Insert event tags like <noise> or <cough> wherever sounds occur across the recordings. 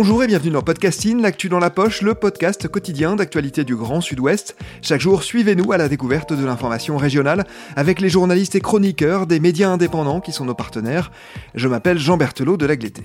Bonjour et bienvenue dans Podcasting, l'actu dans la poche, le podcast quotidien d'actualité du Grand Sud-Ouest. Chaque jour, suivez-nous à la découverte de l'information régionale avec les journalistes et chroniqueurs des médias indépendants qui sont nos partenaires. Je m'appelle Jean Berthelot de l'Agleté.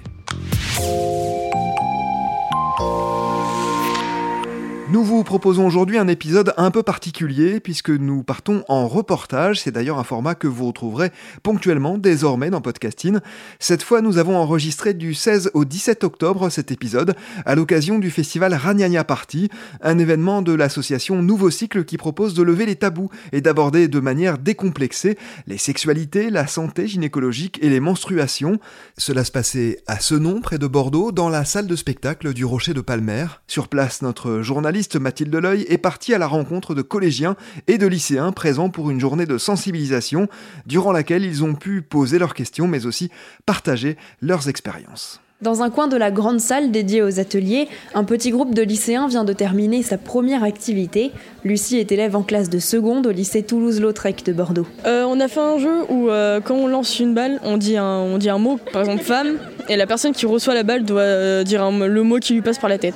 Nous vous proposons aujourd'hui un épisode un peu particulier puisque nous partons en reportage. C'est d'ailleurs un format que vous retrouverez ponctuellement désormais dans Podcasting. Cette fois, nous avons enregistré du 16 au 17 octobre cet épisode à l'occasion du festival Ragnagna Party, un événement de l'association Nouveau Cycle qui propose de lever les tabous et d'aborder de manière décomplexée les sexualités, la santé gynécologique et les menstruations. Cela se passait à Senon, près de Bordeaux, dans la salle de spectacle du Rocher de Palmer. Sur place, notre journaliste Mathilde L'Oeil est partie à la rencontre de collégiens et de lycéens présents pour une journée de sensibilisation durant laquelle ils ont pu poser leurs questions mais aussi partager leurs expériences. Dans un coin de la grande salle dédiée aux ateliers, un petit groupe de lycéens vient de terminer sa première activité. Lucie est élève en classe de seconde au lycée Toulouse-Lautrec de Bordeaux. Euh, on a fait un jeu où euh, quand on lance une balle, on dit, un, on dit un mot, par exemple femme, et la personne qui reçoit la balle doit euh, dire un, le mot qui lui passe par la tête.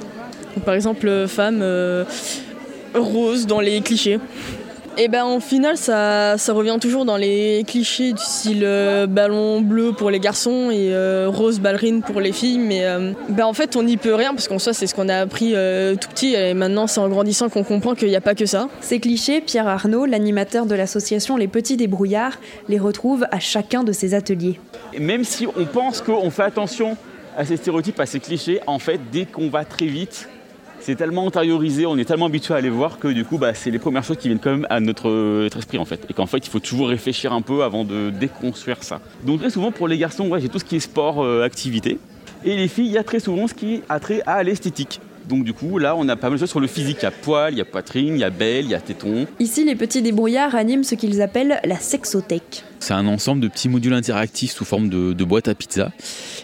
Donc, par exemple, femme euh, rose dans les clichés. Et ben en final, ça, ça revient toujours dans les clichés du style euh, ballon bleu pour les garçons et euh, rose ballerine pour les filles. Mais euh, ben en fait, on n'y peut rien parce qu'en soi, c'est ce qu'on a appris euh, tout petit. Et maintenant, c'est en grandissant qu'on comprend qu'il n'y a pas que ça. Ces clichés, Pierre Arnaud, l'animateur de l'association Les Petits Débrouillards, les retrouve à chacun de ses ateliers. Et même si on pense qu'on fait attention à ces stéréotypes, à ces clichés, en fait, dès qu'on va très vite, c'est tellement intériorisé, on est tellement habitué à les voir que du coup, bah, c'est les premières choses qui viennent quand même à notre, notre esprit en fait. Et qu'en fait, il faut toujours réfléchir un peu avant de déconstruire ça. Donc très souvent pour les garçons, ouais, j'ai tout ce qui est sport, euh, activité. Et les filles, il y a très souvent ce qui a trait à l'esthétique. Donc du coup, là, on a pas mal de choses sur le physique. Il y a poil, il y a poitrine, il y a belle, il y a téton. Ici, les petits débrouillards animent ce qu'ils appellent la sexothèque. C'est un ensemble de petits modules interactifs sous forme de, de boîte à pizza.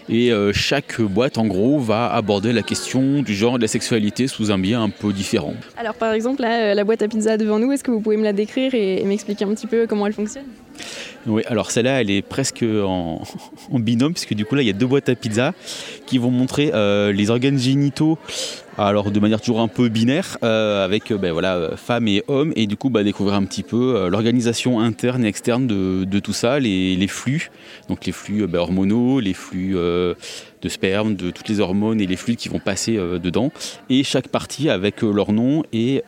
Et euh, chaque boîte, en gros, va aborder la question du genre et de la sexualité sous un biais un peu différent. Alors par exemple, là, euh, la boîte à pizza devant nous, est-ce que vous pouvez me la décrire et, et m'expliquer un petit peu comment elle fonctionne? Oui, alors celle-là, elle est presque en, <laughs> en, binôme, puisque du coup, là, il y a deux boîtes à pizza qui vont montrer euh, les organes génitaux alors de manière toujours un peu binaire, euh, avec ben, voilà, femmes et hommes, et du coup bah, découvrir un petit peu euh, l'organisation interne et externe de, de tout ça, les, les, flux, donc les flux ben, hormonaux, les flux euh, de sperme, de toutes les hormones et les fluides qui vont passer dedans, et chaque partie avec leur nom et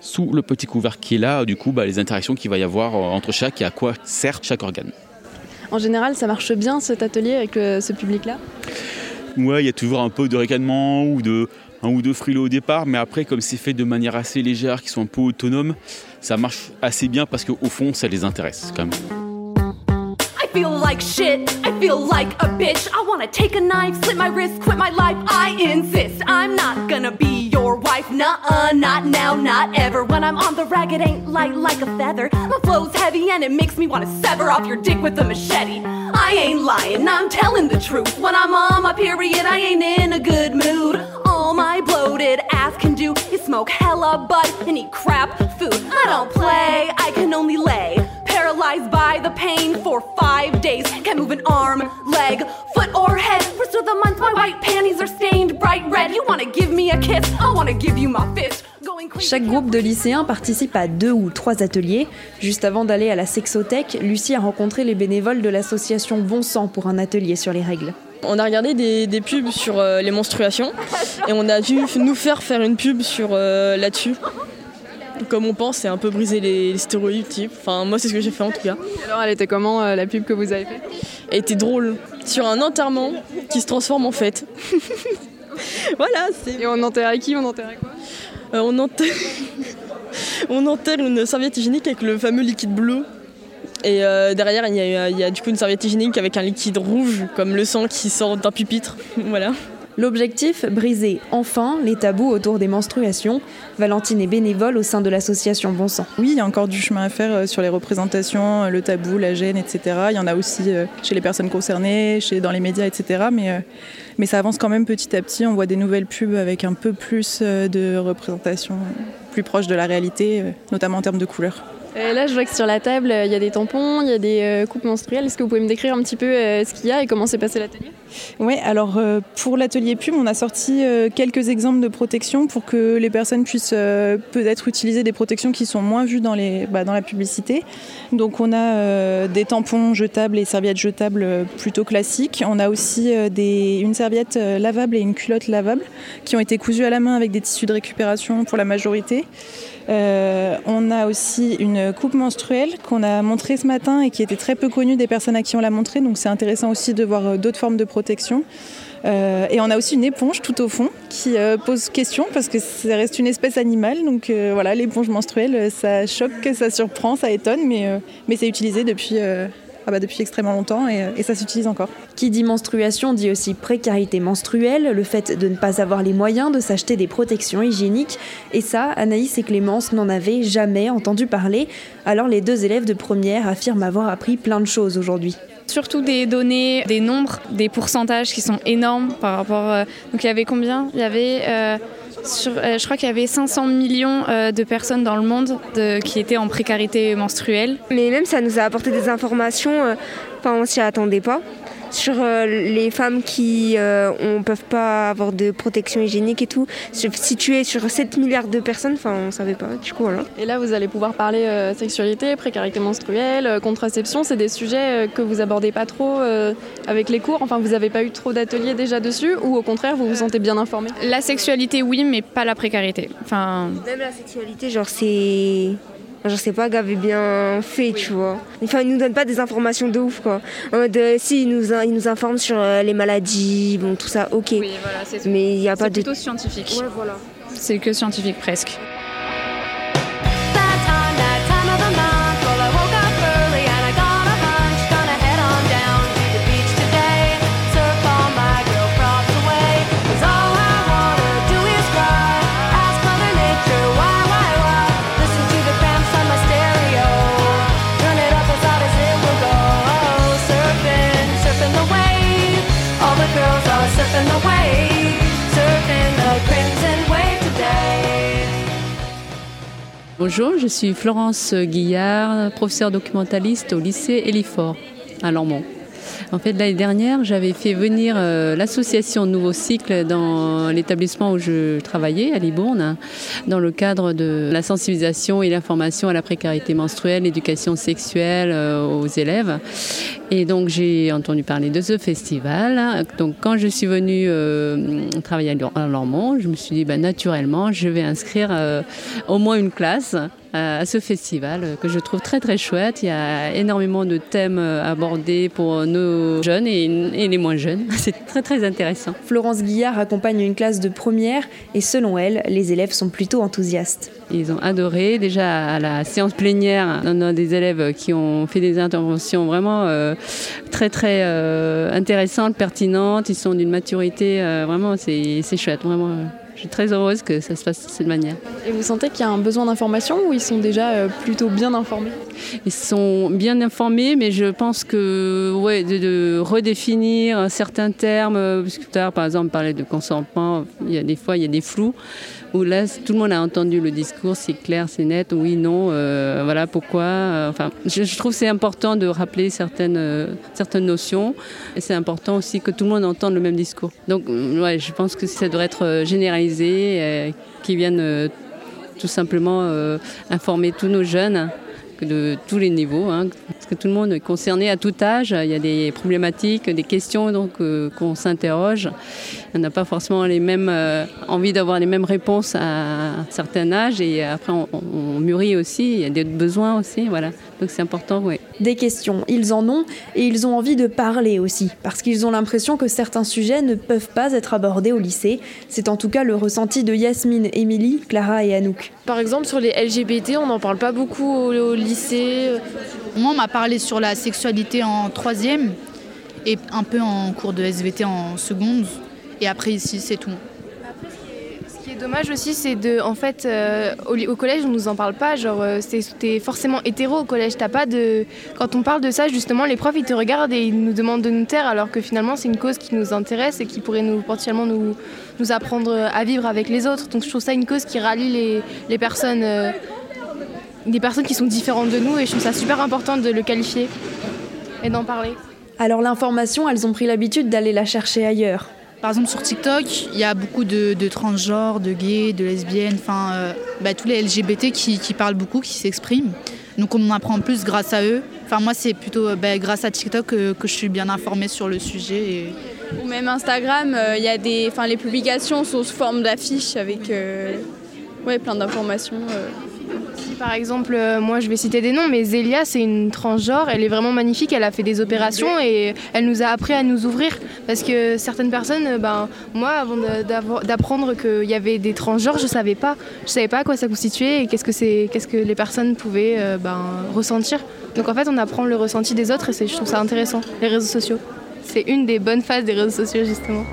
sous le petit couvercle qui est là, du coup bah, les interactions qu'il va y avoir entre chaque et à quoi sert chaque organe. En général, ça marche bien cet atelier avec ce public-là? Ouais, il y a toujours un peu de ricanement ou de un ou deux frileux au départ, mais après, comme c'est fait de manière assez légère, qui sont un peu autonomes, ça marche assez bien parce qu'au fond, ça les intéresse quand même. I feel like shit, I feel like a bitch. I wanna take a knife, slit my wrist, quit my life. I insist, I'm not gonna be your wife. Nuh-uh, not now, not ever. When I'm on the rag, it ain't light like a feather. The flow's heavy and it makes me wanna sever off your dick with a machete. I ain't lying, I'm telling the truth. When I'm on my period, I ain't in a good mood. All my bloated ass can do is smoke hella butt and eat crap food. I don't play, I can only lay. Paralyzed by the pain for five days. Can't move an arm, leg, foot, or head. First of the month, my white panties are stained bright red. You wanna give me a kiss? I wanna give you my fist. Chaque groupe de lycéens participe à deux ou trois ateliers. Juste avant d'aller à la sexothèque, Lucie a rencontré les bénévoles de l'association Bon Sang pour un atelier sur les règles. On a regardé des, des pubs sur euh, les menstruations et on a dû nous faire faire une pub sur euh, là-dessus. Comme on pense, c'est un peu briser les, les stéréotypes. Enfin, moi, c'est ce que j'ai fait en tout cas. Alors, elle était comment euh, la pub que vous avez faite? Elle était drôle. Sur un enterrement qui se transforme en fête. <laughs> voilà. Et on enterre à qui? On enterre à quoi? Euh, <laughs> On enterre. une serviette hygiénique avec le fameux liquide bleu. Et euh, derrière, il y, il y a du coup une serviette hygiénique avec un liquide rouge, comme le sang qui sort d'un pupitre. <laughs> voilà. L'objectif, briser enfin les tabous autour des menstruations. Valentine est bénévole au sein de l'association Bon Sang. Oui, il y a encore du chemin à faire euh, sur les représentations, euh, le tabou, la gêne, etc. Il y en a aussi euh, chez les personnes concernées, chez, dans les médias, etc. Mais, mais ça avance quand même petit à petit. On voit des nouvelles pubs avec un peu plus de représentation plus proche de la réalité, notamment en termes de couleurs. Euh, là, je vois que sur la table, il y a des tampons, il y a des euh, coupes menstruelles. Est-ce que vous pouvez me décrire un petit peu euh, ce qu'il y a et comment s'est passé l'atelier? Oui, alors pour l'atelier pub, on a sorti quelques exemples de protections pour que les personnes puissent peut-être utiliser des protections qui sont moins vues dans, bah, la publicité. Donc on a des tampons jetables et serviettes jetables plutôt classiques. On a aussi une serviette lavable et une culotte lavable qui ont été cousues à la main avec des tissus de récupération pour la majorité. Euh, on a aussi une coupe menstruelle qu'on a montrée ce matin et qui était très peu connue des personnes à qui on l'a montrée. Donc c'est intéressant aussi de voir euh, d'autres formes de protection. Euh, et on a aussi une éponge tout au fond qui pose question parce que ça reste une espèce animale. Donc voilà, l'éponge menstruelle, ça choque, ça surprend, ça étonne, mais, mais c'est utilisé depuis ah bah depuis extrêmement longtemps et, et ça s'utilise encore. Qui dit menstruation dit aussi précarité menstruelle, le fait de ne pas avoir les moyens de s'acheter des protections hygiéniques. Et ça, Anaïs et Clémence n'en avaient jamais entendu parler. Alors les deux élèves de première affirment avoir appris plein de choses aujourd'hui surtout des données, des nombres, des pourcentages qui sont énormes par rapport. Euh, donc il y avait combien? Il y avait euh, euh, je crois qu'il y avait 500 millions euh, de personnes dans le monde qui étaient en précarité menstruelle. Mais même ça nous a apporté des informations, euh, enfin on s'y attendait pas sur euh, les femmes qui ne euh, peuvent pas avoir de protection hygiénique et tout, situé sur 7 milliards de personnes, enfin on savait pas. Du coup voilà. Et là vous allez pouvoir parler euh, sexualité, précarité menstruelle, contraception, c'est des sujets que vous abordez pas trop avec les cours, enfin vous n'avez pas eu trop d'ateliers déjà dessus ou au contraire vous vous sentez bien informé La sexualité oui mais pas la précarité. Enfin... Même la sexualité genre c'est je sais pas, avait bien fait, tu vois. Enfin, ils nous donnent pas des informations de ouf, quoi. De, si, ils nous, ils nous informent sur euh, les maladies, bon, tout ça, ok. Oui, voilà, c'est Mais il n'y a pas de. C'est plutôt scientifique. Ouais, voilà. C'est que scientifique presque. Bonjour, je suis Florence Guillard, professeure documentaliste au lycée Elifort à Lormont. En fait, l'année dernière, j'avais fait venir euh, l'association Nouveau Cycle dans l'établissement où je travaillais, à Libourne, dans le cadre de la sensibilisation et l'information à la précarité menstruelle, l'éducation sexuelle euh, aux élèves. Et donc, j'ai entendu parler de ce festival. Donc, quand je suis venue euh, travailler à Lormont, je me suis dit, bah, naturellement, je vais inscrire au moins une classe à ce festival que je trouve très très chouette. Il y a énormément de thèmes abordés pour nos jeunes et, les moins jeunes. <laughs> C'est très très intéressant. Florence Guillard accompagne une classe de première et selon elle, les élèves sont plutôt enthousiastes. Ils ont adoré. Déjà à la séance plénière, on a des élèves qui ont fait des interventions vraiment euh, très très euh, intéressantes, pertinentes. Ils sont d'une maturité euh, vraiment, c'est chouette, vraiment. Je suis très heureuse que ça se passe de cette manière. Et vous sentez qu'il y a un besoin d'information ou ils sont déjà euh, plutôt bien informés? Ils sont bien informés, mais je pense que ouais, de, redéfinir certains termes, euh, parce que tout à l'heure par exemple on parlait de consentement, il y a des fois il y a des flous où là tout le monde a entendu le discours, c'est clair, c'est net, oui, non, euh, voilà pourquoi. enfin, je, trouve c'est important de rappeler certaines, certaines notions et c'est important aussi que tout le monde entende le même discours. Donc ouais, je pense que ça devrait être généralisé euh, qui viennent euh, tout simplement euh, informer tous nos jeunes de tous les niveaux, hein, parce que tout le monde est concerné à tout âge. Il y a des problématiques, des questions donc qu'on s'interroge. On n'a pas forcément les mêmes envie d'avoir les mêmes réponses à un certain âge et après on, mûrit aussi. Il y a des besoins aussi, voilà. Donc c'est important. Des questions, ils en ont et ils ont envie de parler aussi, parce qu'ils ont l'impression que certains sujets ne peuvent pas être abordés au lycée. C'est en tout cas le ressenti de Yasmine, Émilie, Clara et Anouk. Par exemple, sur les LGBT, on n'en parle pas beaucoup au, au lycée. On m'a parlé sur la sexualité en troisième et un peu en cours de SVT en seconde. Et après, ici, c'est tout. Dommage aussi, c'est de, en fait, euh, au, collège, on nous en parle pas. Genre, euh, t'es forcément hétéro au collège. T'as pas de. Quand on parle de ça, justement, les profs ils te regardent et ils nous demandent de nous taire, alors que finalement, c'est une cause qui nous intéresse et qui pourrait nous potentiellement nous, apprendre à vivre avec les autres. Donc, je trouve ça une cause qui rallie les, les personnes, euh, des personnes qui sont différentes de nous et je trouve ça super important de le qualifier et d'en parler. Alors l'information, elles ont pris l'habitude d'aller la chercher ailleurs. Par exemple, sur TikTok, il y a beaucoup de, transgenres, de gays, de lesbiennes, enfin, euh, bah, tous les LGBT qui, parlent beaucoup, qui s'expriment. Donc on en apprend plus grâce à eux. Enfin, moi, c'est plutôt euh, bah, grâce à TikTok que, que je suis bien informée sur le sujet. Et... Ou même Instagram, euh, y a des, les publications sont sous forme d'affiches avec euh, ouais, plein d'informations. euh. Par exemple, euh, moi je vais citer des noms, mais Zélia c'est une transgenre, elle est vraiment magnifique, elle a fait des opérations et elle nous a appris à nous ouvrir. Parce que certaines personnes, euh, ben, moi avant d'apprendre qu'il y avait des transgenres, je savais pas. Je savais pas à quoi ça constituait et qu'est-ce que, les personnes pouvaient euh, ben, ressentir. Donc en fait on apprend le ressenti des autres et je trouve ça intéressant, les réseaux sociaux. C'est une des bonnes phases des réseaux sociaux justement.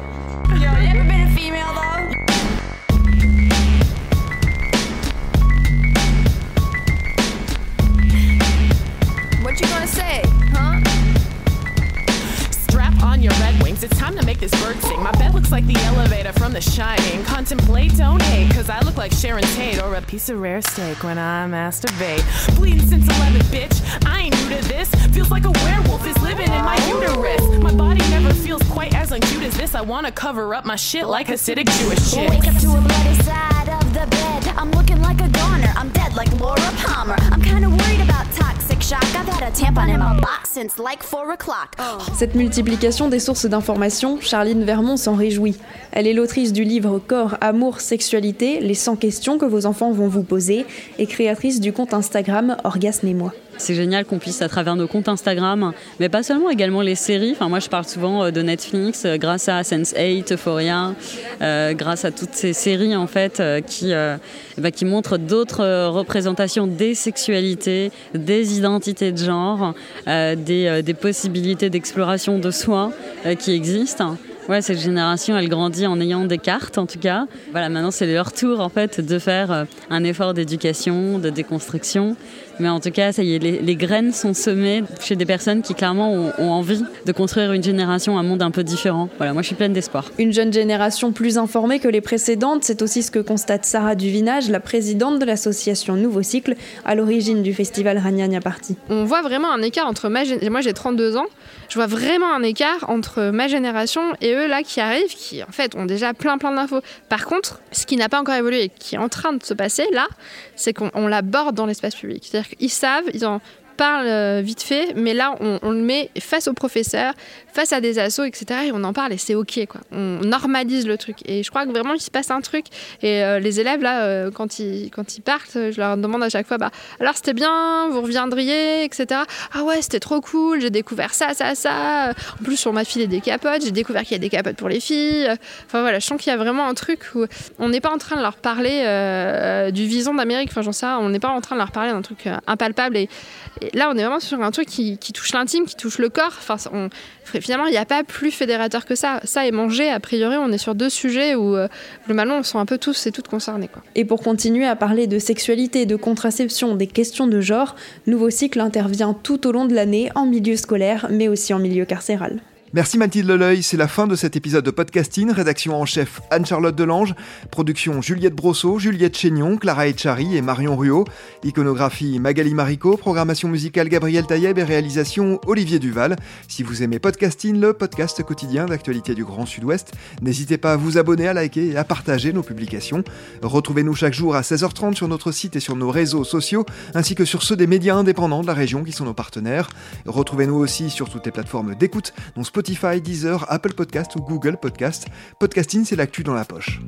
Your red wings, it's time to make this bird sing. My bed looks like the elevator from The Shining. Contemplate, don't hate, cause I look like Sharon Tate or a piece of rare steak when I masturbate. Bleeding since 11, bitch. I ain't new to this. Feels like a werewolf is living in my uterus. My body never feels quite as uncute as this. I wanna cover up my shit like Hasidic Jewish chicks. Wake up to a bloody side the bed. I'm looking like a goner. I'm dead like Laura Palmer. I'm kinda worried about toxic shock. I've had a tampon in my box since like 4 o'clock. Cette multiplication des sources d'informations, Charline Vermont s'en réjouit. Elle est l'autrice du livre Corps, Amour, Sexualité, les 100 questions que vos enfants vont vous poser, et créatrice du compte Instagram Orgasme et moi. C'est génial qu'on puisse, à travers nos comptes Instagram, mais pas seulement, également les séries. Enfin, moi, je parle souvent euh, de Netflix, euh, grâce à Sense8, Euphoria, euh, grâce à toutes ces séries en fait qui, eh ben, qui montrent d'autres représentations des sexualités, des identités de genre, des, des possibilités d'exploration de soi qui existent. Ouais, cette génération, elle grandit en ayant des cartes, en tout cas. Voilà, maintenant, c'est leur tour, en fait, de faire un effort d'éducation, de déconstruction. Mais en tout cas, ça y est, les, les graines sont semées chez des personnes qui, clairement, ont, ont envie de construire une génération, un monde un peu différent. Voilà, moi, je suis pleine d'espoir. Une jeune génération plus informée que les précédentes, c'est aussi ce que constate Sarah Duvinage, la présidente de l'association Nouveau Cycle, à l'origine du festival Ragnagna Party. on voit vraiment un écart entre ma gén- moi j'ai 32 ans je vois vraiment un écart entre ma génération et eux là qui arrivent qui en fait ont déjà plein plein d'infos par contre ce qui n'a pas encore évolué et qui est en train de se passer là c'est qu'on on l'aborde dans l'espace public c'est à dire qu'ils savent ils en parlent euh, vite fait mais là on, on le met face aux professeurs face à des assos etc et on en parle et c'est ok quoi. On normalise le truc. Et je crois que vraiment il se passe un truc. Et euh, les élèves là euh, quand ils quand ils partent je leur demande à chaque fois bah alors c'était bien vous reviendriez etc ah ouais c'était trop cool j'ai découvert ça ça ça en plus sur ma et des capotes j'ai découvert qu'il y a des capotes pour les filles. Enfin voilà je sens qu'il y a vraiment un truc où on n'est pas en train de leur parler du vison d'Amérique. Enfin j'en sais on n'est pas en train de leur parler d'un truc impalpable et là on est vraiment sur un truc qui, touche l'intime qui touche le corps. Enfin finalement il n'y a pas plus fédérateur que ça. Ça et manger a priori on est sur deux sujets où euh, globalement on sont un peu tous et toutes concernés Et pour continuer à parler de sexualité, de contraception, des questions de genre, Nouveau Cycle intervient tout au long de l'année en milieu scolaire, mais aussi en milieu carcéral. Merci Mathilde Leleuil, c'est la fin de cet épisode de podcasting. Rédaction en chef Anne-Charlotte Delange, production Juliette Brosseau, Juliette Chénion, Clara Etchari et Marion Ruot, iconographie Magali Marico, programmation musicale Gabriel Taïeb et réalisation Olivier Duval. Si vous aimez podcasting, le podcast quotidien d'actualité du Grand Sud-Ouest, n'hésitez pas à vous abonner, à liker et à partager nos publications. Retrouvez-nous chaque jour à 16h30 sur notre site et sur nos réseaux sociaux, ainsi que sur ceux des médias indépendants de la région qui sont nos partenaires. Retrouvez-nous aussi sur toutes les plateformes d'écoute, dont Spotify, Deezer, Apple Podcast ou Google Podcast. Podcasting, c'est l'actu dans la poche.